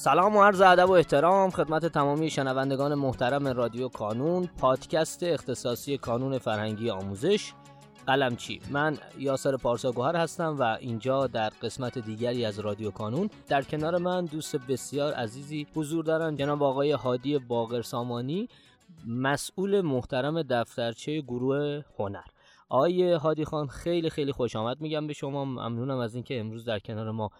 سلام و عرض ادب و احترام خدمت تمامی شنوندگان محترم رادیو کانون پادکست اختصاصی کانون فرهنگی آموزش. قلمچی من یاسر پارسا گوهر هستم و اینجا در قسمت دیگری از رادیو کانون. در کنار من دوست بسیار عزیزی حضور دارن جناب آقای هادی باقر سامانی مسئول محترم دفترچه گروه هنر. آقای هادی خان خیلی خیلی خوش آمد میگم به شما. ممنونم از اینکه امروز در کنار ما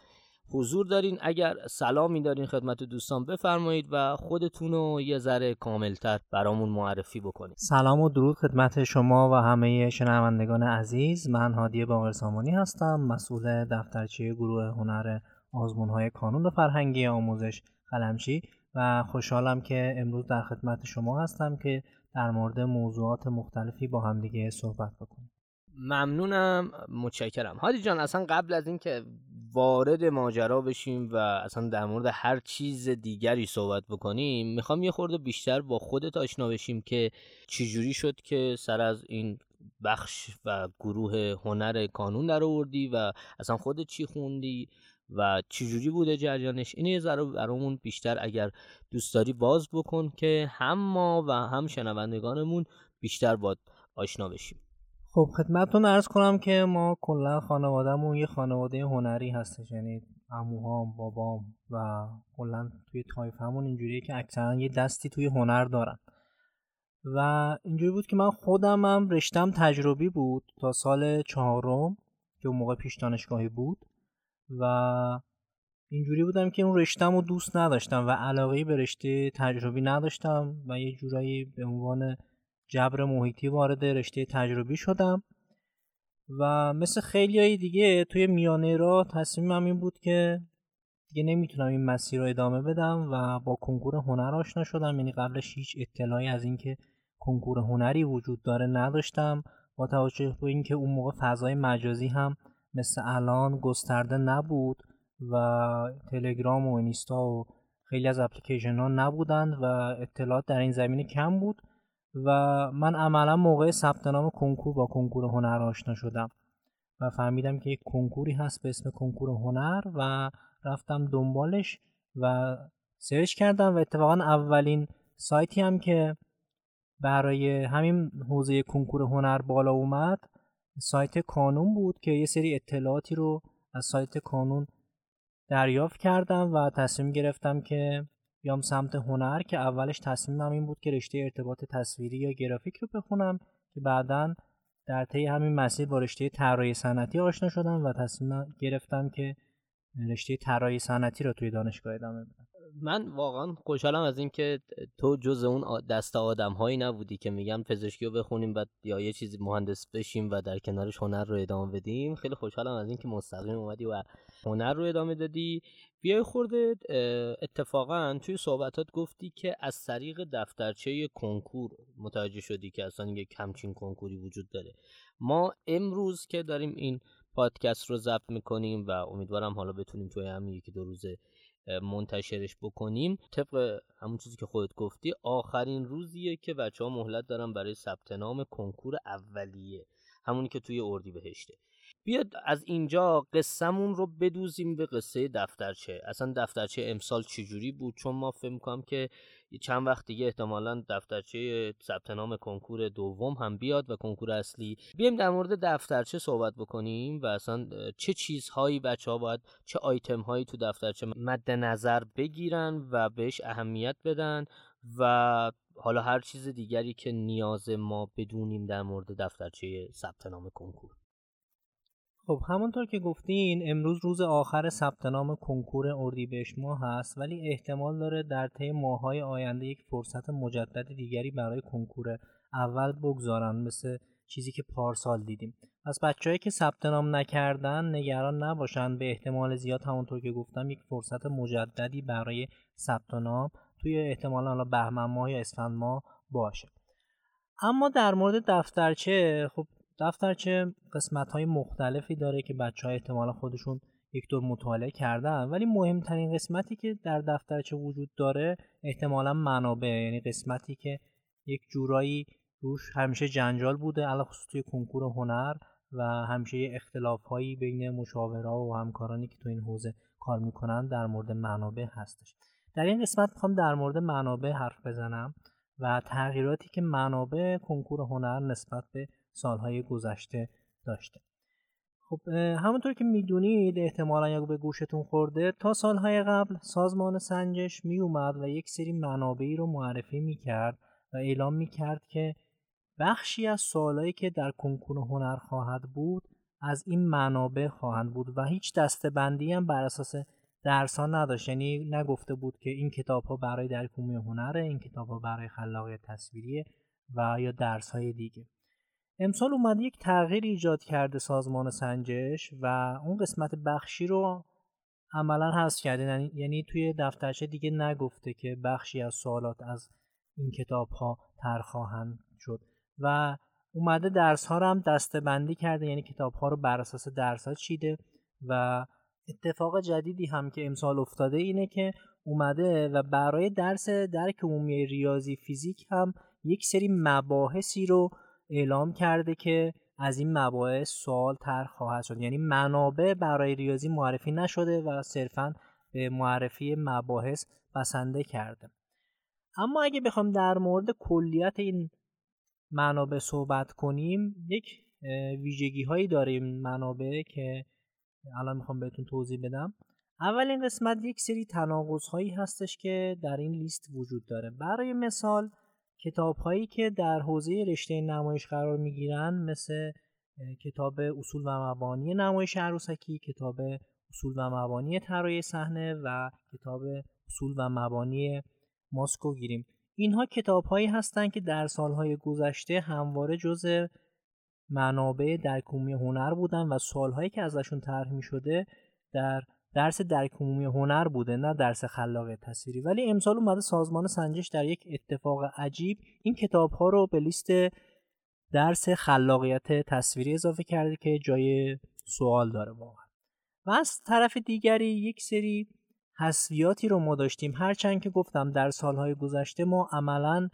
حضور دارین. اگر سلامی دارین خدمت دوستان بفرمایید و خودتون رو یه ذره کاملتر برامون معرفی بکنید. سلام و درود خدمت شما و همه شنوندگان عزیز. من هادی باقر سامانی هستم مسئول دفترچه گروه هنر آزمون های کانون فرهنگی آموزش قلمچی و خوشحالم که امروز در خدمت شما هستم که در مورد موضوعات مختلفی با همدیگه صحبت بکنیم. ممنونم. متشکرم. هادی جان اصلا قبل از اینکه وارد ماجرا بشیم و اصلا در مورد هر چیز دیگری صحبت بکنیم می‌خوام یه خورده بیشتر با خودت آشنا بشیم که چجوری شد که سر از این بخش و گروه هنر کانون در آوردی و اصلا خودت چی خوندی و چجوری بوده جریانش؟ اینو یه ذره برامون بیشتر اگر دوست داری باز بکن که هم ما و هم شنوندگانمون بیشتر باد آشنا بشیم. خب خدمتتون عرض کنم که ما کلا خانوادهمون یه خانواده هنری هستش یعنی عموهام بابام و کلا توی تایفمون اینجوریه که اکثرا یه دستی توی هنر دارن. و اینجوری بود که من خودم هم رشتم تجربی بود تا سال چهارم که اون موقع پیش دانشگاهی بود و اینجوری بودم که اون رشتم رو دوست نداشتم و علاقه به رشته تجربی نداشتم و یه جورایی به عنوان جبر محیطی وارد رشته تجربی شدم و مثل خیلی های دیگه توی میانه را تصمیمم این بود که دیگه نمی‌تونم این مسیر رو ادامه بدم و با کنکور هنر آشنا شدم. یعنی قبلش هیچ اطلاعی از اینکه کنکور هنری وجود داره نداشتم. با توجه به اینکه اون موقع فضای مجازی هم مثل الان گسترده نبود و تلگرام و اینستا و خیلی از اپلیکیشن ها نبودند و اطلاعات در این زمینه کم بود و من عملا موقع ثبت نام کنکور با کنکور هنر آشنا شدم و فهمیدم که یک کنکوری هست به اسم کنکور هنر و رفتم دنبالش و سرچ کردم و اتفاقا اولین سایتی هم که برای همین حوزه کنکور هنر بالا اومد سایت کانون بود که یه سری اطلاعاتی رو از سایت کانون دریافت کردم و تصمیم گرفتم که بیام سمت هنر که اولش تصمیمم این بود که رشته ارتباط تصویری یا گرافیک رو بخونم که بعدا در طی همین مسیر با رشته طراحی صنعتی آشنا شدم و تصمیم گرفتم که رشته طراحی صنعتی رو توی دانشگاه ادامه بدم. من واقعا خوشحالم از اینکه تو جز اون دست آدم هایی نبودی که میگن پزشکی رو بخونیم بعد یا یه چیزی مهندس بشیم و در کنارش هنر رو ادامه بدیم. خیلی خوشحالم از اینکه مستقیم اومدی و هنر رو ادامه دادی. بیای خورده اتفاقا توی صحبتات گفتی که از طریق دفترچه کنکور متوجه شدی که اصلا یک همچین کنکوری وجود داره. ما امروز که داریم این پادکست رو ضبط می‌کنیم و امیدوارم حالا بتونیم توی همین یکی دو روزه منتشرش بکنیم. طبق همون چیزی که خودت گفتی آخرین روزیه که بچه ها مهلت دارن برای ثبت نام کنکور اولیه همونی که توی اردی بهشته. بیاد از اینجا قصهمون رو بدوزیم به قصه دفترچه. اصلا دفترچه امسال چجوری بود؟ چون ما فکر می‌کنم که چند وقت دیگه احتمالا دفترچه ثبت نام کنکور دوم هم بیاد و کنکور اصلی. بیایم در مورد دفترچه صحبت بکنیم و اصلا چه چیزهایی بچه ها باید چه آیتم هایی تو دفترچه مد نظر بگیرن و بهش اهمیت بدن و حالا هر چیز دیگری که نیاز ما بدونیم در مورد دفترچه ثبت نام کنکور. خب همونطور که گفتین امروز روز آخر ثبت نام کنکور اردیبهشت ماه هست ولی احتمال داره در طی ماههای آینده یک فرصت مجدد دیگری برای کنکور اول بگذارن مثل چیزی که پارسال دیدیم. پس بچههایی که ثبت نام نکردن نگران نباشن. به احتمال زیاد همونطور که گفتم یک فرصت مجددی برای ثبت نام توی احتمال حالا بهمن ماه یا اسفند ماه باشه. اما در مورد دفترچه خب دفترچه قسمت های مختلفی داره که بچه های احتمالا خودشون یک دور مطالعه کردن. ولی مهمترین قسمتی که در دفترچه وجود داره احتمالا منابع. یعنی قسمتی که یک جورایی روش همیشه جنجال بوده علاوه توی کنکور هنر و همیشه اختلاف هایی بین مشاورا و همکارانی که تو این حوزه کار می‌کنن در مورد منابع هستش. در این قسمت می‌خوام در مورد منابع حرف بزنم و تغییراتی که منابع کنکور هنر نسبت به سالهای گذشته داشته. خب همونطور که می‌دونید احتمالا یا به گوشتون خورده تا سالهای قبل سازمان سنجش میومد و یک سری منابعی رو معرفی می‌کرد و اعلام می‌کرد که بخشی از سوالایی که در کنکور هنر خواهد بود از این منابع خواهند بود و هیچ دستبندی هم بر اساس درس ها نداشت. یعنی نگفته بود که این کتاب ها برای در کومی هنره این کتاب ها برای خلاقیت تصویریه و یا درس های دیگه. امسال اومده یک تغییر ایجاد کرده سازمان سنجش و اون قسمت بخشی رو عملا حذف کرده. یعنی-, یعنی توی دفترچه دیگه نگفته که بخشی از سوالات از این کتاب ها تر خواهند شد. و اومده درس ها رو هم دسته بندی کرده یعنی کتاب ها رو بر اساس درس ها چیده. و اتفاق جدیدی هم که امسال افتاده اینه که اومده و برای درس درک عمومی ریاضی فیزیک هم یک سری مباحثی رو اعلام کرده که از این مباحث سوال تر خواهد شد. یعنی منابع برای ریاضی معرفی نشده و صرفا به معرفی مباحث بسنده کرده. اما اگه بخوام در مورد کلیت این منابع صحبت کنیم یک ویژگی هایی داره این منابع که الان می‌خوام بهتون توضیح بدم. اولین قسمت یک سری تناقض هایی هستش که در این لیست وجود داره. برای مثال کتاب هایی که در حوزه رشته نمایش قرار می‌گیرن مثل کتاب اصول و مبانی نمایش عروسکی کتاب اصول و مبانی طراحی صحنه و کتاب اصول و مبانی ماسکو گیریم. اینها کتاب هایی هستند که در سالهای گذشته همواره جز منابع درکومی هنر بودن و سالهایی که ازشون طرح می شده در درس درکومی هنر بوده نه درس خلاقیت تصویری ولی امسال اومده سازمان سنجش در یک اتفاق عجیب این کتاب ها رو به لیست درس خلاقیت تصویری اضافه کرده که جای سوال داره واقعا. و از طرف دیگری یک سری حسویاتی رو ما داشتیم. هرچند که گفتم در سالهای گذشته ما عملا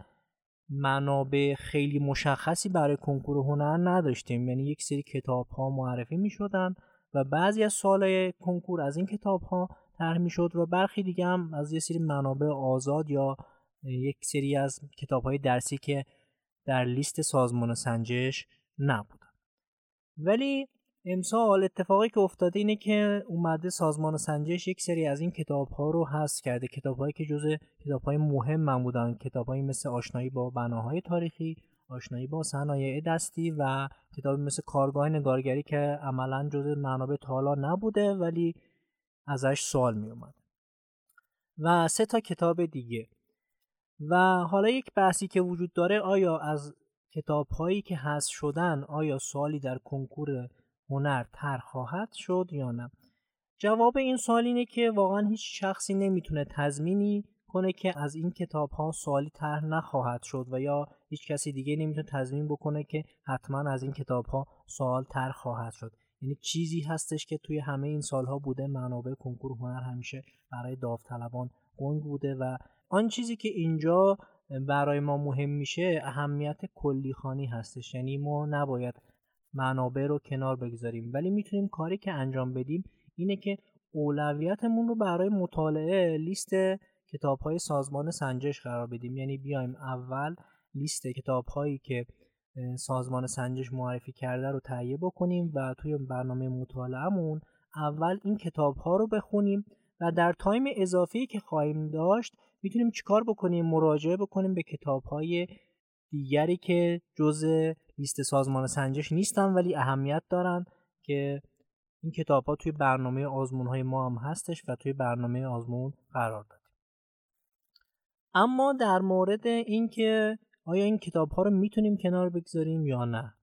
منابع خیلی مشخصی برای کنکور هنر نداشتیم. یعنی یک سری کتاب ها معرفی می شدن و بعضی از سالهای کنکور از این کتاب ها طرح می شد و برخی دیگه هم از یه سری منابع آزاد یا یک سری از کتاب های درسی که در لیست سازمان سنجش نبودن. ولی امسال اتفاقی که افتاده اینه که اومده سازمان سنجش یک سری از این کتاب ها رو حذف کرده. کتاب هایی که جزء کتاب های مهم من بودن. کتاب هایی مثل آشنایی با بناهای تاریخی آشنایی با صنایع دستی و کتابی مثل کارگاه نگارگری که عملا جزء منابع تالا نبوده ولی ازش سوال می اومد و سه تا کتاب دیگه. و حالا یک بحثی که وجود داره آیا از کتاب هایی که حذف شدن آیا سوالی در کنکور هنر تر خواهد شد یا نه؟ جواب این سوال اینه که واقعا هیچ شخصی نمی‌تونه تضمینی کنه که از این کتاب ها سوالی طرح نخواهد شد و یا هیچ کسی دیگه نمی‌تونه تضمین بکنه که حتما از این کتاب ها سوال طرح خواهد شد. یعنی چیزی هستش که توی همه این سالها بوده منابع کنکور هنر همیشه برای داوطلبان گنگ بوده و آن چیزی که اینجا برای ما مهم میشه اهمیت کلیخانی هستش. یعنی ما نباید منابع رو کنار بگذاریم. ولی می‌تونیم کاری که انجام بدیم اینه که اولویتمون رو برای مطالعه لیست کتاب های سازمان سنجش قرار بدیم. یعنی بیایم اول لیست کتاب هایی که سازمان سنجش معرفی کرده رو تهیه بکنیم و توی برنامه مطالعهمون اول این کتاب ها رو بخونیم و در تایم اضافی که خواهیم داشت می‌تونیم چیکار بکنیم مراجعه بکنیم به کتاب های دیگری که جزء لیست سازمان سنجش نیستن ولی اهمیت دارن که این کتاب ها توی برنامه آزمون های ما هم هستش و توی برنامه آزمون قرار دادیم اما در مورد اینکه آیا این کتاب ها رو می‌تونیم کنار بگذاریم یا نه.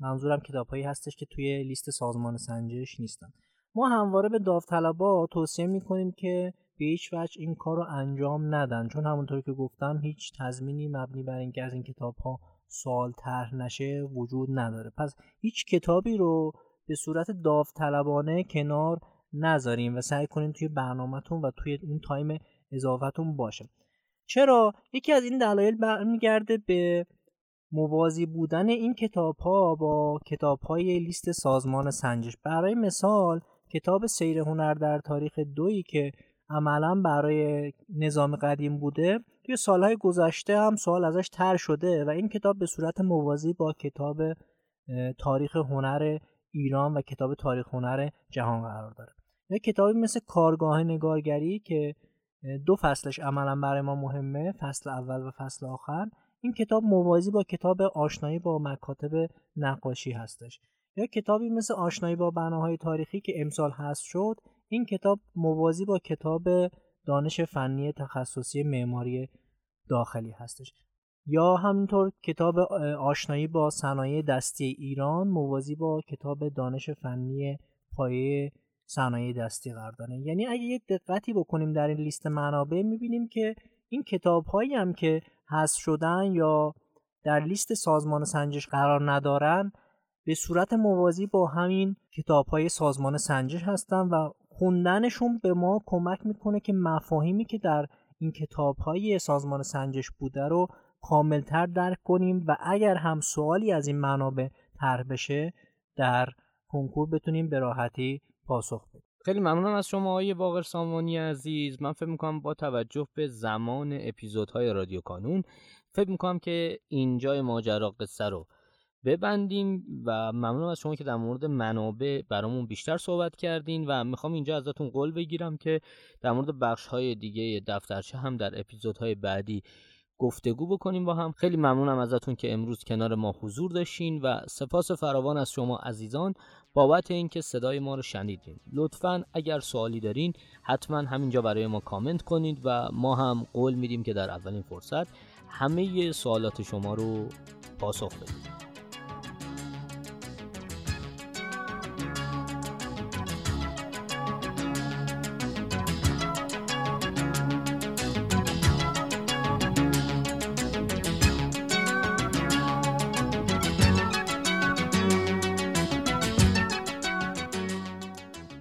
منظورم کتاب هایی هستش که توی لیست سازمان سنجش نیستن. ما همواره به داوطلبا توصیه می‌کنیم که به هیچ وجه این کار رو انجام ندن. چون همونطور که گفتم هیچ تضمینی مبنی بر اینکه از این کتاب ها سوال طرح نشه وجود نداره. پس هیچ کتابی رو به صورت داوطلبانه کنار نذاریم و سعی کنیم توی برنامهتون و توی اون تایم اضافتون باشه. چرا؟ یکی از این دلایل برمیگرده به موازی بودن این کتاب ها با کتاب های لیست سازمان سنجش. برای مثال کتاب سیر هنر در تاریخ دویی که عملا برای نظام قدیم بوده توی سالهای گذشته هم سوال ازش تر شده و این کتاب به صورت موازی با کتاب تاریخ هنر ایران و کتاب تاریخ هنر جهان قرار داره. یا کتابی مثل کارگاه نگارگری که دو فصلش عملا برای ما مهمه فصل اول و فصل آخر. این کتاب موازی با کتاب آشنایی با مکاتب نقاشی هستش. یا کتابی مثل آشنایی با بناهای تاریخی که امسال هست شد این کتاب موازی با کتاب دانش فنی تخصصی معماری داخلی هستش. یا همینطور کتاب آشنایی با صنایع دستی ایران موازی با کتاب دانش فنی پایه صنایع دستی قرار داره یعنی اگه یه دقتی بکنیم در این لیست منابع می‌بینیم که این کتاب هایی هم که حذف شدن یا در لیست سازمان سنجش قرار ندارن به صورت موازی با همین کتاب های سازمان سنجش هستن و خوندنشون به ما کمک می‌کنه که مفاهیمی که در این کتاب های سازمان سنجش بوده رو کاملتر درک کنیم و اگر هم سوالی از این منابع طرح بشه در کنکور بتونیم به راحتی پاسخ بدیم خیلی ممنونم از شما آقای باقر سامانی عزیز. من فکر می‌کنم با توجه به زمان اپیزودهای رادیو کانون فکر می‌کنم که اینجای ماجرا قصه رو ببندیم و ممنون از شما که در مورد منابع برامون بیشتر صحبت کردین و می‌خوام اینجا ازتون قول بگیرم که در مورد بخش های دیگه دفترچه هم در اپیزودهای بعدی گفتگو بکنیم با هم. خیلی ممنونم ازتون که امروز کنار ما حضور داشتین و سپاس فراوان از شما عزیزان. بابت اینکه صدای ما رو شنیدین. لطفا اگر سوالی دارین حتما همینجا برای ما کامنت کنید و ما هم قول میدیم که در اولین فرصت همه سوالات شما رو پاسخ بدیم.